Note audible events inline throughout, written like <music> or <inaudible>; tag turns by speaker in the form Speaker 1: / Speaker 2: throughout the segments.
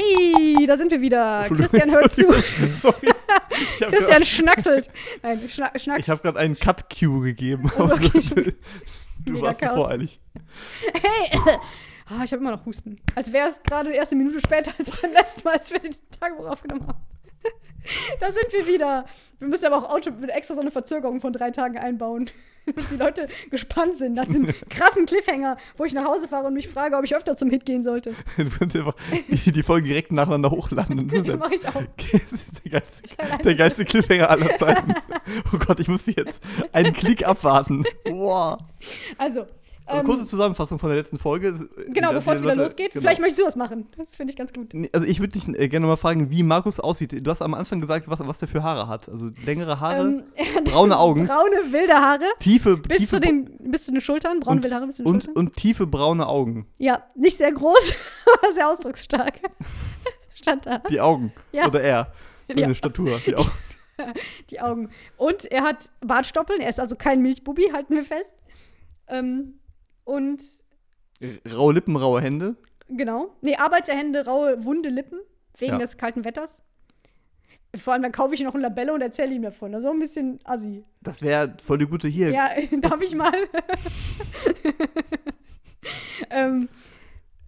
Speaker 1: Hey, da sind wir wieder. <laughs> Christian hört zu. <laughs>
Speaker 2: Sorry.
Speaker 1: Christian schnackselt. Nein, schna schnacks.
Speaker 2: Ich habe gerade einen Cut-Cue gegeben.
Speaker 1: Also, okay, <laughs>
Speaker 2: du
Speaker 1: Mega
Speaker 2: warst so
Speaker 1: Chaos.
Speaker 2: voreilig.
Speaker 1: Hey! Ah, ich habe immer noch Husten. Als wäre es gerade erst eine Minute später als beim letzten Mal, als wir den Tagebuch aufgenommen haben. Da sind wir wieder. Wir müssen aber auch Auto extra so eine Verzögerung von drei Tagen einbauen. <laughs> Damit die Leute gespannt sind nach diesem <laughs> krassen Cliffhanger, wo ich nach Hause fahre und mich frage, ob ich öfter zum Hit gehen sollte. <laughs>
Speaker 2: Du kannst einfach die, die Folgen direkt nacheinander hochladen. Das
Speaker 1: mache ich auch.
Speaker 2: das ist der, geilste, der geilste Cliffhanger aller Zeiten. Oh Gott, ich musste jetzt einen Klick abwarten. Wow.
Speaker 1: Also,
Speaker 2: Also kurze Zusammenfassung von der letzten Folge.
Speaker 1: genau,
Speaker 2: Die-
Speaker 1: bevor es wieder
Speaker 2: Leute-
Speaker 1: losgeht.
Speaker 2: genau.
Speaker 1: Vielleicht möchtest du das machen. Das finde ich ganz gut.
Speaker 2: Also ich würde dich äh, gerne mal fragen, wie Markus aussieht. Du hast am Anfang gesagt, was, was der für Haare hat. Also längere Haare,
Speaker 1: Ähm, <laughs>
Speaker 2: braune Augen.
Speaker 1: Braune, wilde Haare.
Speaker 2: tiefe,
Speaker 1: Bis
Speaker 2: tiefe
Speaker 1: zu, den, bis zu den Schultern. Braune,
Speaker 2: und,
Speaker 1: wilde Haare bis zu den
Speaker 2: und,
Speaker 1: Schultern.
Speaker 2: und tiefe braune Augen.
Speaker 1: Ja, nicht sehr groß, <laughs> aber sehr ausdrucksstark. <laughs> Stand da.
Speaker 2: Die Augen.
Speaker 1: Ja.
Speaker 2: Oder er. Seine
Speaker 1: Ja.
Speaker 2: Statur. Die Augen.
Speaker 1: Die Augen. Und er hat Bartstoppeln. Er ist also kein Milchbubi, halten wir fest. Ähm, und
Speaker 2: Raue Lippen, raue Hände.
Speaker 1: genau. Nee, Arbeiterhände, raue, wunde Lippen. Wegen
Speaker 2: Ja.
Speaker 1: des kalten Wetters. Vor allem, dann kaufe ich noch ein Labello und erzähle ihm davon. Also ein bisschen assi.
Speaker 2: Das wäre voll die gute hier.
Speaker 1: Ja, <laughs> darf ich mal? <laughs> ähm,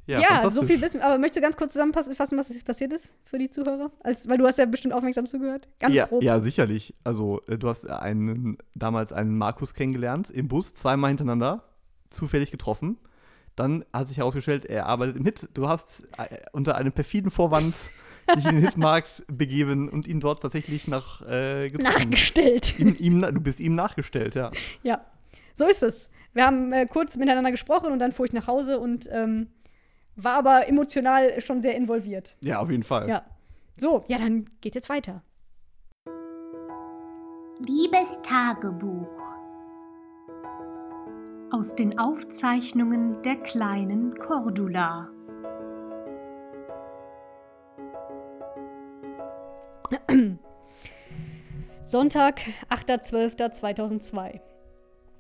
Speaker 1: ja, so
Speaker 2: fantastisch.
Speaker 1: viel wissen. Aber möchtest du ganz kurz zusammenfassen, fassen, was jetzt passiert ist für die Zuhörer? Als, weil du hast ja bestimmt aufmerksam zugehört. Ganz
Speaker 2: ja,
Speaker 1: grob.
Speaker 2: ja, sicherlich. Also, äh, du hast einen, damals einen Markus kennengelernt im Bus, zweimal hintereinander, zufällig getroffen. Dann hat sich herausgestellt, er arbeitet im Hit. Du hast äh, unter einem perfiden Vorwand <laughs> dich in den Hitmarkt begeben und ihn dort tatsächlich nach äh.
Speaker 1: Nachgestellt.
Speaker 2: ihm, ihm, du bist ihm nachgestellt, ja.
Speaker 1: Ja, so ist es. Wir haben äh, kurz miteinander gesprochen und dann fuhr ich nach Hause und ähm, war aber emotional schon sehr involviert.
Speaker 2: Ja, auf jeden Fall.
Speaker 1: Ja. So, ja, dann geht jetzt weiter.
Speaker 3: Liebes Tagebuch aus den Aufzeichnungen der kleinen Cordula.
Speaker 1: Sonntag, 8.12.2002.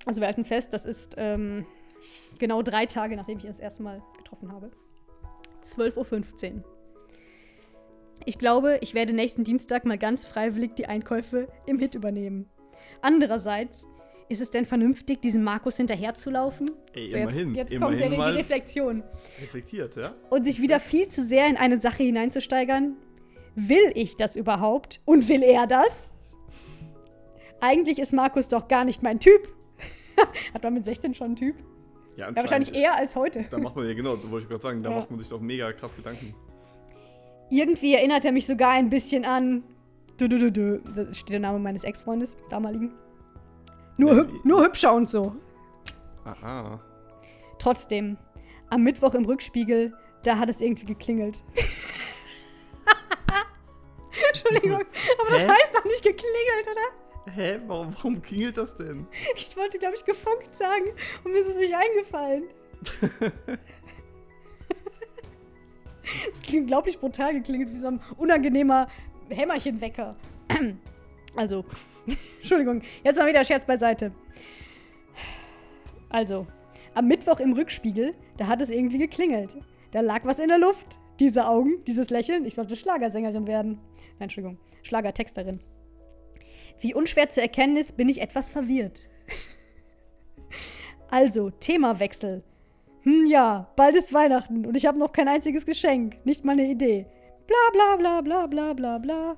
Speaker 1: Also wir halten fest, das ist ähm, genau drei Tage, nachdem ich ihn das erste Mal getroffen habe. 12.15 Uhr. Ich glaube, ich werde nächsten Dienstag mal ganz freiwillig die Einkäufe im Hit übernehmen. Andererseits, ist es denn vernünftig, diesem Markus hinterherzulaufen?
Speaker 2: Ey,
Speaker 1: So, jetzt,
Speaker 2: immerhin,
Speaker 1: jetzt kommt
Speaker 2: immerhin
Speaker 1: der,
Speaker 2: mal
Speaker 1: die Reflexion.
Speaker 2: reflektiert, ja?
Speaker 1: Und sich wieder viel zu sehr in eine Sache hineinzusteigern. Will ich das überhaupt? Und will er das? Eigentlich ist Markus doch gar nicht mein Typ. <laughs> Hat man mit 16 schon einen Typ?
Speaker 2: Ja,
Speaker 1: Ja, wahrscheinlich eher als heute.
Speaker 2: Da macht man ja, genau, wollte ich gerade sagen, da
Speaker 1: Ja.
Speaker 2: macht man sich doch mega krass Gedanken.
Speaker 1: Irgendwie erinnert er mich sogar ein bisschen an. Du, du, du, du. Da steht der Name meines Ex-Freundes, damaligen. Nur, hüb nur hübscher und so.
Speaker 2: Aha.
Speaker 1: Trotzdem, am Mittwoch im Rückspiegel, da hat es irgendwie geklingelt. <laughs> Entschuldigung, aber das
Speaker 2: Hä?
Speaker 1: heißt doch nicht geklingelt, oder?
Speaker 2: Hä? Warum, warum klingelt das denn?
Speaker 1: Ich wollte, glaube ich, gefunkt sagen und mir ist es nicht eingefallen. <laughs> Es klingt unglaublich brutal geklingelt, wie so ein unangenehmer Hämmerchenwecker. <clears throat> Also, <laughs> Entschuldigung, jetzt mal wieder Scherz beiseite. Also, am Mittwoch im Rückspiegel, da hat es irgendwie geklingelt. Da lag was in der Luft. Diese Augen, dieses Lächeln. Ich sollte Schlagersängerin werden. Nein, Entschuldigung, Schlagertexterin. Wie unschwer zu erkennen ist, bin ich etwas verwirrt. <laughs> Also, Themawechsel. Hm, ja, bald ist Weihnachten und ich habe noch kein einziges Geschenk. Nicht mal eine Idee. Bla bla bla bla bla bla bla.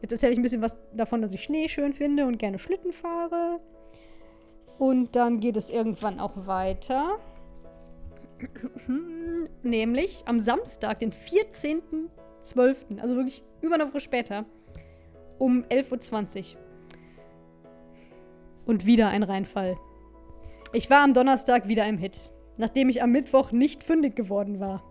Speaker 1: Jetzt erzähle ich ein bisschen was davon, dass ich Schnee schön finde und gerne Schlitten fahre. Und dann geht es irgendwann auch weiter. <clears throat> Nämlich am Samstag, den 14.12., also wirklich über eine Woche später, um 11.20 Uhr. Und wieder ein Reinfall. Ich war am Donnerstag wieder im Hit, nachdem ich am Mittwoch nicht fündig geworden war.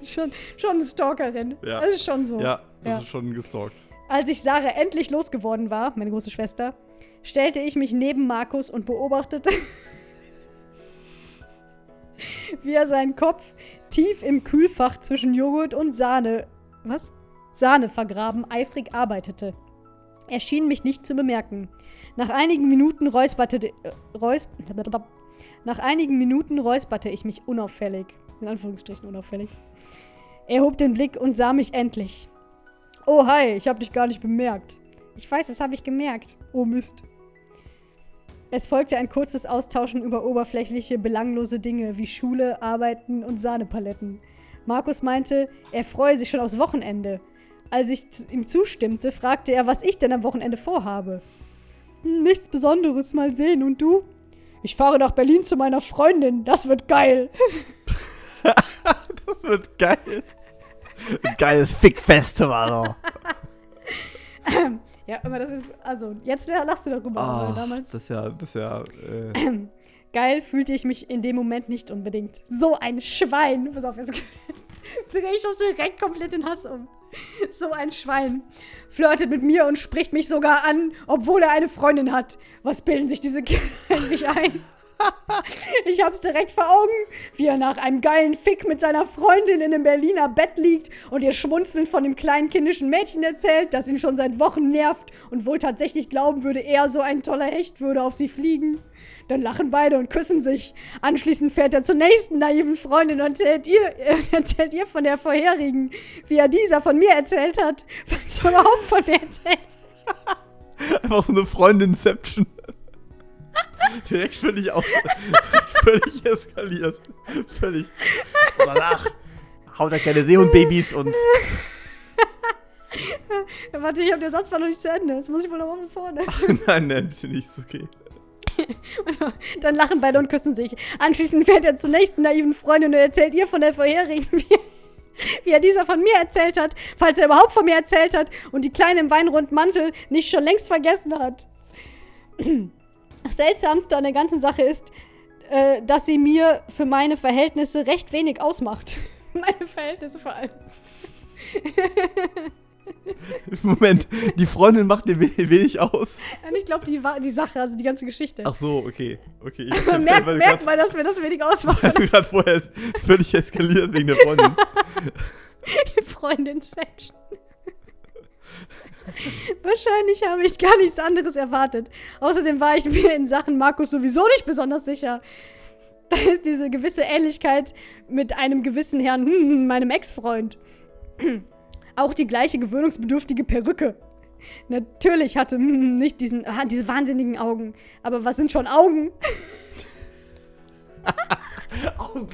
Speaker 1: <laughs> Schon, schon eine Stalkerin.
Speaker 2: Ja.
Speaker 1: Das ist schon so.
Speaker 2: Ja, das
Speaker 1: Ja.
Speaker 2: ist schon gestalkt.
Speaker 1: Als ich Sarah endlich losgeworden war, meine große Schwester, stellte ich mich neben Markus und beobachtete, <laughs> wie er seinen Kopf tief im Kühlfach zwischen Joghurt und Sahne, was? Sahne vergraben, eifrig arbeitete. Er schien mich nicht zu bemerken. Nach einigen Minuten räusperte, äh, räus, <laughs> nach einigen Minuten räusperte ich mich unauffällig. In Anführungsstrichen unauffällig. Er hob den Blick und sah mich endlich. Oh, hi, ich hab dich gar nicht bemerkt. Ich weiß, das habe ich gemerkt. Oh Mist. Es folgte ein kurzes Austauschen über oberflächliche, belanglose Dinge wie Schule, Arbeiten und Sahnepaletten. Markus meinte, er freue sich schon aufs Wochenende. Als ich ihm zustimmte, fragte er, was ich denn am Wochenende vorhabe. "Hm, Nichts Besonderes, mal sehen. Und du? Ich fahre nach Berlin zu meiner Freundin. Das wird geil. <laughs>
Speaker 2: Wird geil. Ein geiles Fick-Festival.
Speaker 1: Ja, aber das ist, also, jetzt lachst du darüber, aber damals.
Speaker 2: das ist ja, das ist ja, äh, <clears throat>
Speaker 1: Geil fühlte ich mich in dem Moment nicht unbedingt. So ein Schwein. Pass auf, jetzt <laughs> drehe ich das direkt komplett in Hass um. So ein Schwein. Flirtet mit mir und spricht mich sogar an, obwohl er eine Freundin hat. Was bilden sich diese Kinder eigentlich ein? <laughs> Ich hab's direkt vor Augen, wie er nach einem geilen Fick mit seiner Freundin in einem Berliner Bett liegt und ihr schmunzelnd von dem kleinen kindischen Mädchen erzählt, das ihn schon seit Wochen nervt und wohl tatsächlich glauben würde, er so ein toller Hecht würde auf sie fliegen. Dann lachen beide und küssen sich. Anschließend fährt er zur nächsten naiven Freundin und erzählt ihr, äh, <laughs> erzählt ihr von der vorherigen, wie er dieser von mir erzählt hat, <laughs> falls er überhaupt von mir erzählt.
Speaker 2: einfach so eine Freundinception. Direkt völlig aus, direkt völlig eskaliert. Völlig. Danach haut er keine Seehundbabys und <laughs>
Speaker 1: warte, ich hab den Satz war noch nicht zu Ende. Das muss ich wohl noch mal von vorne.
Speaker 2: nein, nein, bitte nicht, ist okay. <laughs>
Speaker 1: Dann lachen beide und küssen sich. Anschließend fährt er zur nächsten naiven Freundin und erzählt ihr von der vorherigen, wie, wie er dieser von mir erzählt hat, falls er überhaupt von mir erzählt hat und die Kleine im weinrunden Mantel nicht schon längst vergessen hat. Das Seltsamste an der ganzen Sache ist, äh, dass sie mir für meine Verhältnisse recht wenig ausmacht. <laughs> Meine Verhältnisse vor allem. <laughs>
Speaker 2: Moment, die Freundin macht dir we- wenig aus.
Speaker 1: Ich glaube, die, die Sache, also die ganze Geschichte.
Speaker 2: Ach so, okay. Okay. Ich <laughs>
Speaker 1: Man merkt, merkt man, dass mir das wenig ausmacht.
Speaker 2: gerade vorher völlig eskaliert wegen der Freundin.
Speaker 1: Freundin-Section. <laughs> Wahrscheinlich habe ich gar nichts anderes erwartet. Außerdem war ich mir in Sachen Markus sowieso nicht besonders sicher. Da ist diese gewisse Ähnlichkeit mit einem gewissen Herrn, hm, meinem Ex-Freund. <clears throat> Auch die gleiche gewöhnungsbedürftige Perücke. Natürlich hatte hm, nicht diesen, ah, diese wahnsinnigen Augen. Aber was sind schon Augen? <laughs>
Speaker 2: Augen.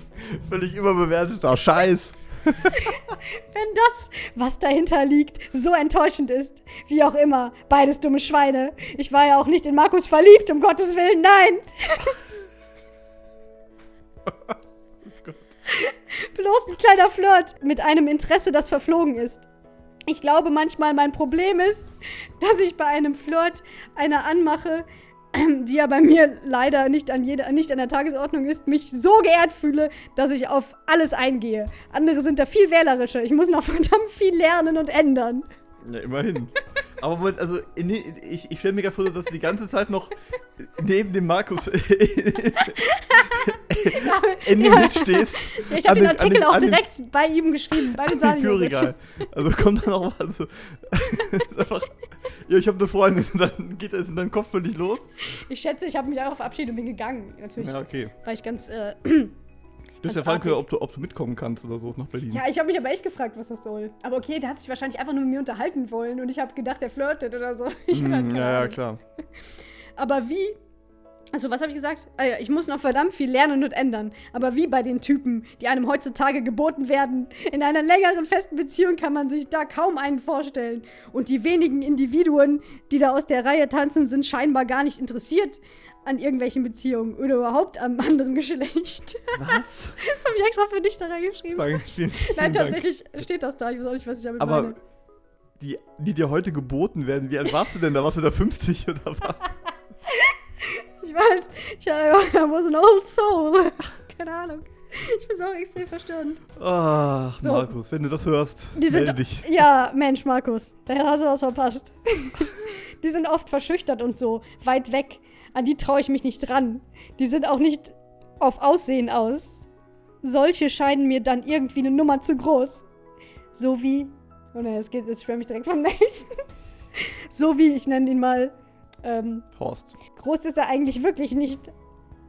Speaker 2: Völlig überbewerteter Scheiß. <laughs>
Speaker 1: Wenn das, was dahinter liegt, so enttäuschend ist. Wie auch immer, beides dumme Schweine. Ich war ja auch nicht in Markus verliebt, um Gottes Willen, nein. <laughs> Bloß ein kleiner Flirt mit einem Interesse, das verflogen ist. Ich glaube manchmal, mein Problem ist, dass ich bei einem Flirt eine anmache, <clears throat> die ja bei mir leider nicht an, jeder, nicht an der Tagesordnung ist, mich so geehrt fühle, dass ich auf alles eingehe. Andere sind da viel wählerischer. Ich muss noch <laughs> verdammt viel lernen und ändern.
Speaker 2: Ja, immerhin. Aber Moment, also ich, ich stelle mir gerade vor, dass du die ganze Zeit noch neben dem Markus <laughs> in dem Hit stehst.
Speaker 1: Ich habe den
Speaker 2: den-
Speaker 1: Artikel
Speaker 2: den-
Speaker 1: auch
Speaker 2: an den-
Speaker 1: direkt bei ihm geschrieben, bei den.
Speaker 2: Kühlregal. Also kommt dann auch mal so. Ja, ich habe eine Freundin und <laughs> dann geht das in deinem Kopf völlig los.
Speaker 1: Ich schätze, ich habe mich einfach verabschiedet und bin gegangen. Natürlich
Speaker 2: Ja, okay.
Speaker 1: war ich ganz. Äh,
Speaker 2: Du hast ja fragen können, ob du, ob du mitkommen kannst oder so nach Berlin.
Speaker 1: ja, ich habe mich aber echt gefragt, was das soll. Aber okay, der hat sich wahrscheinlich einfach nur mit mir unterhalten wollen und ich habe gedacht, er flirtet oder so. <laughs> Ich keine
Speaker 2: ja, ja, klar.
Speaker 1: Aber wie? Also, was habe ich gesagt? Ja, ich muss noch verdammt viel lernen und ändern. Aber wie bei den Typen, die einem heutzutage geboten werden? In einer längeren festen Beziehung kann man sich da kaum einen vorstellen. Und die wenigen Individuen, die da aus der Reihe tanzen, sind scheinbar gar nicht interessiert an irgendwelchen Beziehungen oder überhaupt am anderen <laughs> Geschlecht.
Speaker 2: Was? <laughs>
Speaker 1: Das habe ich extra für dich da reingeschrieben.
Speaker 2: Danke, vielen, vielen
Speaker 1: Nein,
Speaker 2: Dank.
Speaker 1: tatsächlich steht das da. Ich weiß auch nicht, was ich damit
Speaker 2: Aber
Speaker 1: meine.
Speaker 2: die, die dir heute geboten werden, wie alt warst du denn? Da warst du da 50 oder was?
Speaker 1: Ich was an old soul. <laughs> Keine Ahnung. Ich bin so extrem verstörend.
Speaker 2: Ach,
Speaker 1: So.
Speaker 2: Markus, wenn du das hörst,
Speaker 1: Die sind,
Speaker 2: dich.
Speaker 1: ja, Mensch, Markus, da hast du was verpasst. <laughs> die sind oft verschüchtert und so, weit weg. An die traue ich mich nicht dran. Die sind auch nicht auf Aussehen aus. Solche scheinen mir dann irgendwie eine Nummer zu groß. So wie, oh ne, es geht, jetzt schwärme ich direkt vom <laughs> nächsten. so wie, ich nenne ihn mal, ähm,
Speaker 2: Horst.
Speaker 1: Groß ist er eigentlich wirklich nicht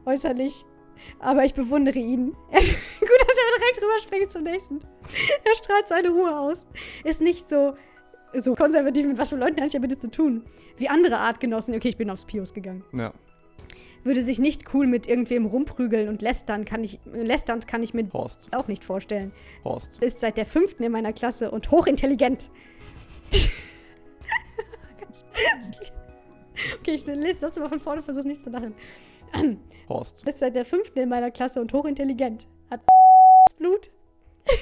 Speaker 1: äußerlich. Aber ich bewundere ihn. Er, <laughs> gut, dass er direkt drüber überspringe zum nächsten. <laughs> Er strahlt so eine Ruhe aus. Ist nicht so, so konservativ, mit was für Leuten hat ich ja bitte zu tun. Wie andere Artgenossen. Okay, ich bin aufs Pius gegangen.
Speaker 2: Ja.
Speaker 1: Würde sich nicht cool mit irgendwem rumprügeln und lästern kann ich, lästernd kann ich mir
Speaker 2: Horst.
Speaker 1: auch nicht vorstellen.
Speaker 2: Horst.
Speaker 1: Ist seit der fünften in meiner Klasse und hochintelligent. <laughs> okay, ich lese das mal von vorne, versuche nicht zu lachen.
Speaker 2: Horst.
Speaker 1: Ist seit der fünften in meiner Klasse und hochintelligent. Hat Blut. <laughs>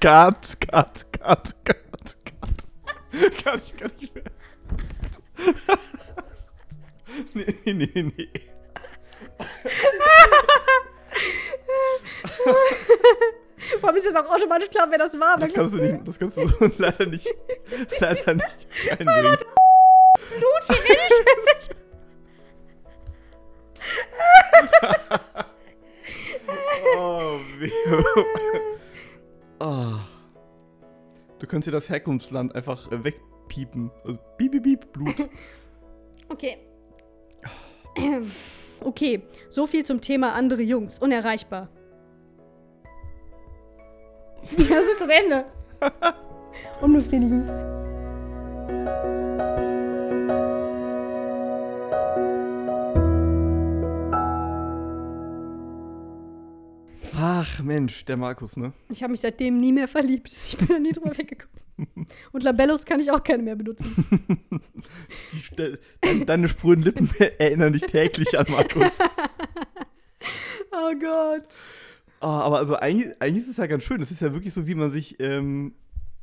Speaker 2: Cut, cut, cut, cut, cut. Kann ich gar nicht mehr. <laughs> nee, nee, nee.
Speaker 1: Vor allem ist jetzt auch automatisch klar, wer das war.
Speaker 2: Das kannst du nicht, das kannst du <laughs> leider nicht, leider nicht einbringen. Oh. Oh. Du könntest dir das Herkunftsland einfach äh, wegpiepen. Also, piep, piep, piep, Blut. <laughs>
Speaker 1: Okay. Okay, so viel zum Thema andere Jungs. Unerreichbar. <laughs> Das ist das Ende. <laughs> Unbefriedigend.
Speaker 2: Ach, Mensch, der Markus, ne?
Speaker 1: Ich habe mich seitdem nie mehr verliebt. Ich bin da nie drüber weggekommen. <laughs> Und Labellos kann ich auch keine mehr benutzen. <laughs>
Speaker 2: Die, Ste- deine, deine sprühen Lippen <laughs> erinnern dich täglich an Markus.
Speaker 1: Oh Gott.
Speaker 2: Ah, aber also eigentlich, eigentlich ist es ja ganz schön. Es ist ja wirklich so, wie man sich ähm,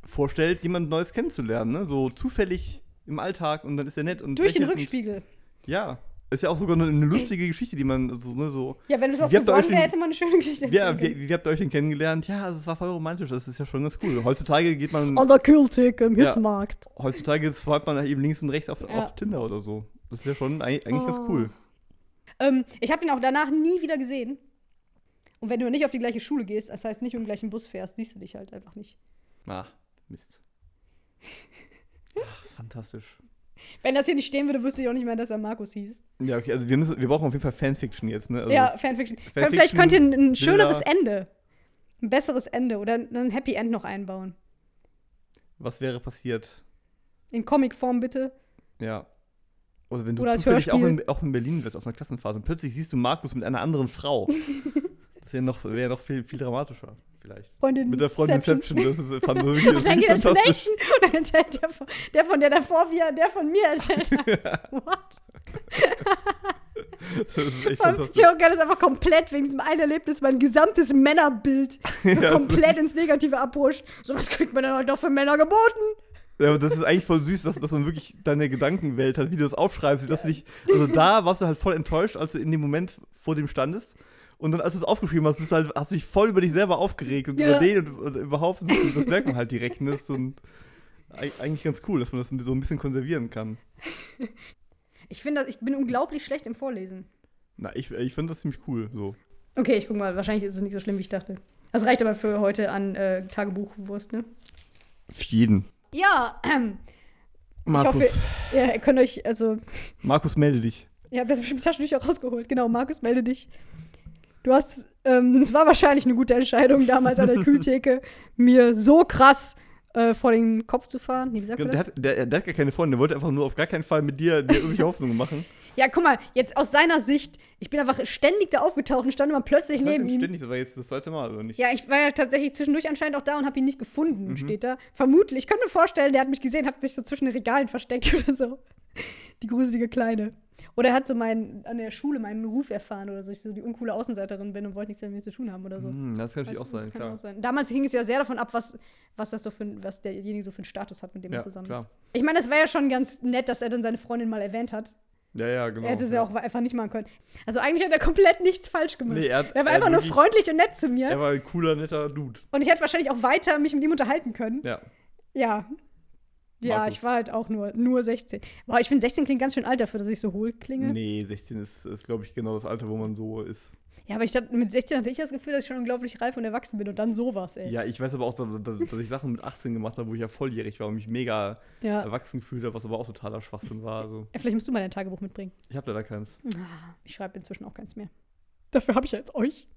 Speaker 2: vorstellt, jemand Neues kennenzulernen, ne? So zufällig im Alltag und dann ist er nett und
Speaker 1: Durch den
Speaker 2: lächelt und-
Speaker 1: Rückspiegel.
Speaker 2: Ja. Ist ja auch sogar eine, eine lustige Geschichte, die man so, ne, so.
Speaker 1: Ja, wenn du das gewonnen wäre, hätte man eine schöne Geschichte
Speaker 2: Ja, wie, wie habt ihr euch denn kennengelernt? Ja, also es war voll romantisch, das ist ja schon ganz cool. Heutzutage geht man.
Speaker 1: An der Kühltheke im
Speaker 2: Ja.
Speaker 1: Hitmarkt.
Speaker 2: Heutzutage swipet man eben links und rechts auf,
Speaker 1: Ja.
Speaker 2: auf Tinder oder so. Das ist ja schon eigentlich, eigentlich ganz
Speaker 1: Oh.
Speaker 2: cool.
Speaker 1: Ähm, ich habe ihn auch danach nie wieder gesehen. Und wenn du nicht auf die gleiche Schule gehst, das heißt nicht um den gleichen Bus fährst, siehst du dich halt einfach nicht.
Speaker 2: Ach, Mist. Ach, <laughs> fantastisch.
Speaker 1: Wenn das hier nicht stehen würde, wüsste ich auch nicht mehr, dass er Markus hieß.
Speaker 2: Ja, okay, also wir, müssen, wir brauchen auf jeden Fall Fanfiction jetzt, ne? Also
Speaker 1: ja, Fanfiction.
Speaker 2: Fanfiction,
Speaker 1: Vielleicht könnt ihr ein, ein schöneres. Ende, ein besseres Ende oder ein Happy End noch einbauen.
Speaker 2: was wäre passiert?
Speaker 1: In Comicform bitte.
Speaker 2: Ja. Oder wenn du
Speaker 1: Oder
Speaker 2: zufällig auch in, auch in Berlin bist, auf einer Klassenfahrt und plötzlich siehst du Markus mit einer anderen Frau. <laughs> Das wäre noch, wär noch viel, viel dramatischer, vielleicht.
Speaker 1: Freundin
Speaker 2: Mit der Freundin
Speaker 1: Inception.
Speaker 2: Das ist, fand <laughs> wirklich, das
Speaker 1: Und dann geht er zum nächsten und dann erzählt der von, der von der davor, wie er der von mir erzählt hat. <laughs> What? <laughs>
Speaker 2: Das ist echt fantastisch.
Speaker 1: Ich auch gerne das einfach komplett wegen diesem einen Erlebnis mein gesamtes Männerbild so
Speaker 2: Ja,
Speaker 1: komplett ins Negative abrutscht. So was kriegt man denn heute noch für Männer geboten?
Speaker 2: Ja, aber das ist eigentlich voll süß, dass, dass man wirklich deine Gedankenwelt hat, wie du das aufschreibst, dass du dich, also da warst du halt voll enttäuscht, als du in dem Moment vor dem standest. Und dann, als du es aufgeschrieben hast, bist du halt, hast du dich voll über dich selber aufgeregt und
Speaker 1: Ja.
Speaker 2: über den und, und überhaupt. Und das merkt man halt direkt. Ne? Das ist so ein, eig- eigentlich ganz cool, dass man das so ein bisschen konservieren kann. <laughs>
Speaker 1: Ich finde, das- ich bin unglaublich schlecht im Vorlesen.
Speaker 2: Na, ich, ich finde das ziemlich cool. So.
Speaker 1: Okay, ich guck mal. Wahrscheinlich ist es nicht so schlimm, wie ich dachte. Das reicht aber für heute an äh, Tagebuchwurst, ne?
Speaker 2: Für jeden.
Speaker 1: Ja, <clears throat> ähm,
Speaker 2: Markus,
Speaker 1: hoffe- ja, ihr könnt euch, also,
Speaker 2: Markus, melde dich.
Speaker 1: ihr habt das bestimmt Taschentücher rausgeholt. Genau, Markus, melde dich. Du hast, ähm, <laughs> es war wahrscheinlich eine gute Entscheidung, damals an der Kühltheke <laughs> mir so krass äh, vor den Kopf zu fahren. Nee, wie sagt
Speaker 2: Der
Speaker 1: das?
Speaker 2: hat, der, der hat gar keine Freunde, der wollte einfach nur auf gar keinen Fall mit dir, dir irgendwelche <laughs> Hoffnungen machen.
Speaker 1: Ja, guck mal, jetzt aus seiner Sicht, ich bin einfach ständig da aufgetaucht und stand immer plötzlich neben ihm.
Speaker 2: ständig, das war jetzt das zweite Mal, oder nicht?
Speaker 1: Ja, ich war ja tatsächlich zwischendurch anscheinend auch da und habe ihn nicht gefunden,
Speaker 2: Mhm.
Speaker 1: steht da. Vermutlich. Ich könnte mir vorstellen, der hat mich gesehen, hat sich so zwischen den Regalen versteckt oder so. Die gruselige Kleine. Oder er hat so meinen, an der Schule meinen Ruf erfahren oder so, ich so die uncoole Außenseiterin bin und wollte nichts mit mir zu tun haben oder so.
Speaker 2: Hm, das kann natürlich auch sein,
Speaker 1: kann
Speaker 2: klar.
Speaker 1: auch sein. Damals hing es ja sehr davon ab, was, was das so für was derjenige so für einen Status hat, mit dem
Speaker 2: Ja,
Speaker 1: er zusammen
Speaker 2: klar.
Speaker 1: ist. Ich meine, das wäre ja schon ganz nett, dass er dann seine Freundin mal erwähnt hat.
Speaker 2: Ja, ja, genau.
Speaker 1: er hätte es ja auch einfach nicht machen können. Also eigentlich hat er komplett nichts falsch gemacht.
Speaker 2: Nee, er hat-
Speaker 1: er war
Speaker 2: er
Speaker 1: einfach nur freundlich und nett zu mir.
Speaker 2: Er war ein cooler, netter Dude.
Speaker 1: Und ich hätte wahrscheinlich auch weiter mich mit ihm unterhalten können.
Speaker 2: Ja.
Speaker 1: Ja. Ja,
Speaker 2: Markus.
Speaker 1: ich war halt auch nur, nur 16. Boah, ich finde 16 klingt ganz schön alt dafür, dass ich so hohl klinge.
Speaker 2: Nee, 16 ist, ist glaube ich, genau das Alter, wo man so ist.
Speaker 1: Ja, aber ich dachte, mit 16 hatte ich das Gefühl, dass ich schon unglaublich reif und erwachsen bin und dann sowas, ey.
Speaker 2: Ja, ich weiß aber auch, dass, dass, ich Sachen mit 18 gemacht habe, wo ich ja volljährig war und mich mega
Speaker 1: Ja.
Speaker 2: erwachsen gefühlt habe, was aber auch totaler Schwachsinn war. Also,
Speaker 1: Ja, Vielleicht musst du mal dein Tagebuch mitbringen.
Speaker 2: ich habe leider keins.
Speaker 1: Ich schreibe inzwischen auch keins mehr. Dafür habe ich ja jetzt euch.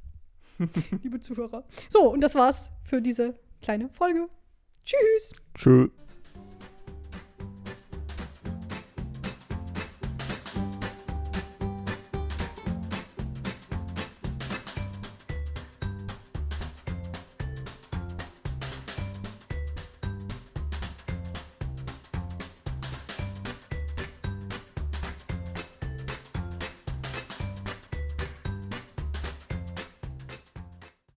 Speaker 1: <laughs> liebe Zuhörer. So, und das war's für diese kleine Folge. Tschüss.
Speaker 2: Tschö.